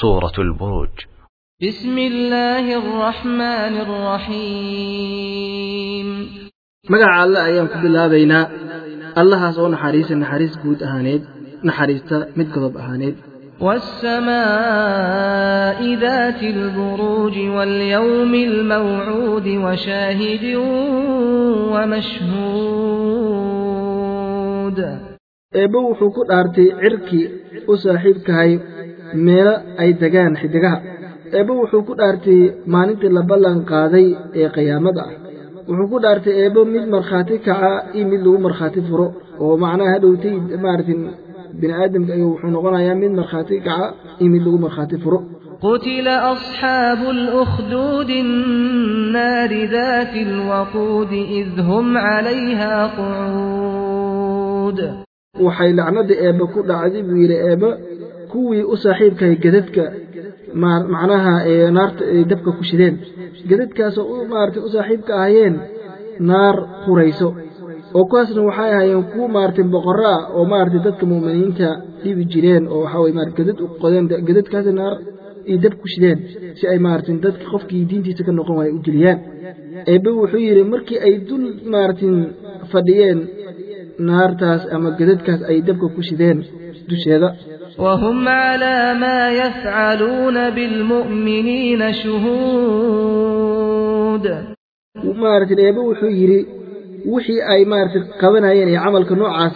سورة البروج. بسم الله الرحمن الرحيم. مقع الله أيام قبل بينا. الله سوى نحريس نحريس قود أهانيد. نحريس متقضب أهانيد. والسماء ذات البروج واليوم الموعود وشاهد ومشهود. أبو wuxuu أرتي عركي وصاحبك هاي meelo ay degaan xidigaha eebbe wuxuu ku dhaartay maalintii la ballan qaaday ee qiyaamada ah wuxuu ku dhaartay eebbe mid markhaati kaca iyo mid lagu markhaati furo oo macnaha hadhowtay maaragtin bini aadamka ayuu wuxuu noqonayaa mid markhaati kaca iyo mid lagu markhaati furo قتل أصحاب الأخدود النار ذات الوقود إذ هم عليها قعود waxay lacnada eebbe ku dhacday buu yidhi eebbe kuwii u saaxiibkahay gadadka macnaha naarta ay dabka ku shideen. Gadadkaasoo u maaragtay u saaxiibka ahayeen naar hurayso oo kuwaasna waxay ahaayeen kuwo maaragtay boqorro ah oo maaragtay dadka mu'miniinta dhibi jireen oo waxaa weye maarata gadad u qodeen gadadkaasi naar iyo dab ku shideen si ay maaragtay dadka qofkii diintiisa ka noqon waaya u geliyaan. Eebbe wuxuu yidhi markii ay dul maaragtin fadhiyeen naartaas ama gadadkaas ay dabka ku shideen dusheeda وهم على ما يفعلون بالمؤمنين شهود. ومارت ايبا حيري وحي أي مارت قبنا يعني عمل كنوع آه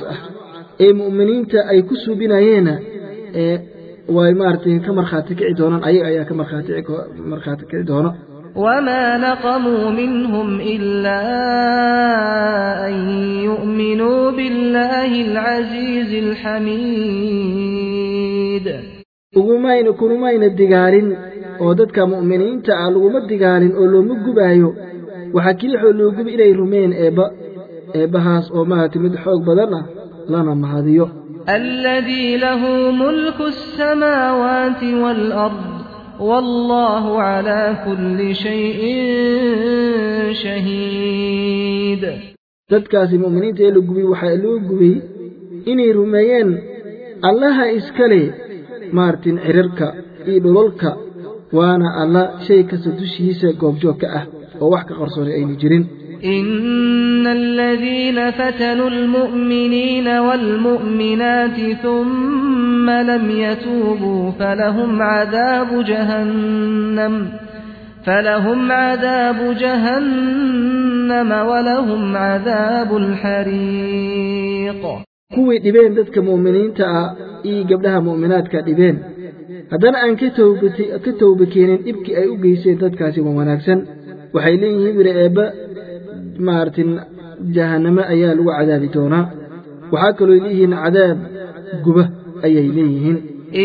اي مؤمنين تا أي كسو بنايين اي واي مارت إيه كمر خاتك عدونا أي أي كمر خاتك مر خاتك عدونا وما نقموا منهم إلا أن يؤمنوا بالله العزيز الحميد. ugumayna kunumayna digaalin oo dadka mu'miniinta ah laguma digaalin oo looma gubaayo waxaa kelixoo loo gubi inay rumeen eebba eebbahaas oo maaragtay mid xoog badan ah lana mahadiyo الذي له ملك السماوات والأرض والله على كل شيء شهيد dadkaasi mu'miniinta ee la gubay waxaa loo gubay inay rumeeyeen allaha iskale مارتن cirirka iyo dhulalka وأنا alla shay kasta dushiisa goobjoogka ah oo wax ka إن الذين فتنوا المؤمنين والمؤمنات ثم لم يتوبوا فلهم عذاب جهنم فلهم عذاب جهنم ولهم عذاب الحريق. قوة دبين ذاتك مؤمنين تا iyo gabdhaha mu'minaadka dhibeen haddana aan ka towba keenin dhibkii ay u geysteen dadkaasi waa wanaagsan waxay leeyihiin wiri eebba maaragtin jahannamo ayaa lagu cadaabi doonaa waxaa kaloo leeyihiin cadaab guba ayay leeyihiin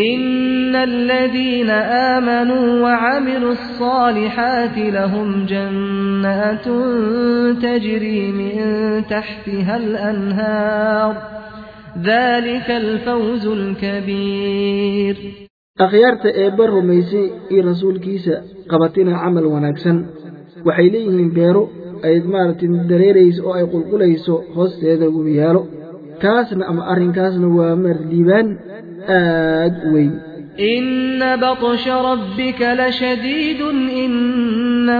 إن الذين آمنوا وعملوا الصالحات لهم جنات تجري من تحتها الأنهار ذلك الفوز الكبير. أخيارت إبر رميسي إي رسول كيسا قبطنا عمل ونكسا وحيليهم بيرو أيد مارت دريريس أو أي قلقليس خص يدو بيالو كاسنا أم أرن كاسنا وامر ليبان آد إن بطش ربك لشديد إن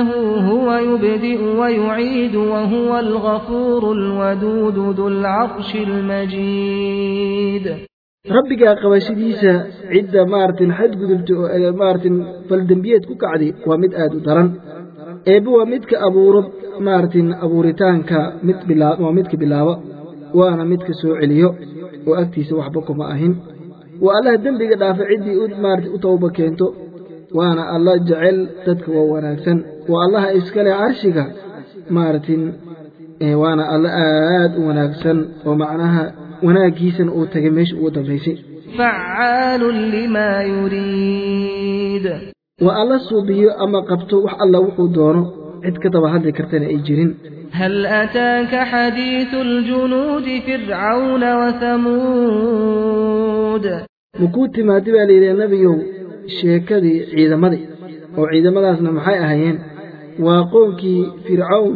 إنه هو يبدئ ويعيد وهو الغفور الودود ذو العرش المجيد rabbigaa qabashadiisa cidda maaragtin xadgudubta oo maaragtin faldembiyeed ku kacday waa mid aad u daran eebbe waa midka abuuro maaragtin abuuritaanka mid bilaa waa midka bilaabo waana midka soo celiyo oo agtiisa waxba kuma ahin waa allaha dembiga dhaafa ciddii u maarata u tawba keento waana alla jecel dadka waa wanaagsan والله إسكال عرشك مارتن إيه، وأنا الآد وناكسا ومعناها وناكيسا وتقميش وتبريسي فعال لما يريد. والله صوبيه أما قبته وح الله وحو دونه عدك طبعا ذكرتنا إجرين. هل أتاك حديث الجنود فرعون وثمود؟ مكوت ما تبالي لنبيه شيكدي عيد مدي وعيد مدي أصنا محايا هايين waa qowmkii fircawn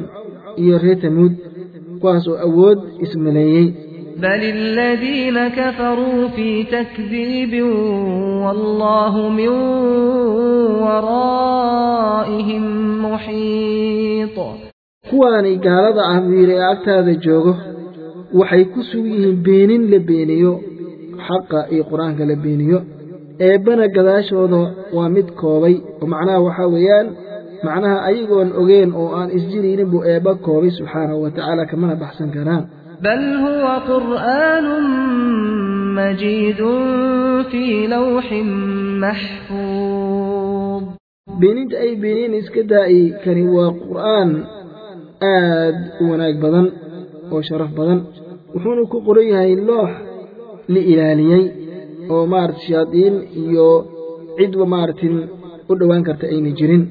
iyo reer tamuud kuwaas oo awood ismaleeyey. Bal aladiina kafaruu fii takdiibin wallaahu min waraa'ihim muxiit kuwaani gaalada ah wiil ee agtaada joogo waxay ku sug yihiin beenin la beeniyo xaqa iyo qur'aanka la beeniyo eebbana gadaashooda waa mid koobay oo macnaha waxaa weeyaan macnaha ayagoon ogeen oo aan isjirinin buu eebba koobay subxaanahu wa tacaala kamana baxsan karaan. Bal huwa qur'aanun majiidun fii lawxin maxfuud beeninta ay beeneen iska daa'i kani waa qur'aan aad u wanaag badan oo sharaf badan wuxuuna ku qoran yahay loox la ilaaliyey oo maarata shayaadiin iyo cidwa maaratin u dhowaan karta ayna jirin.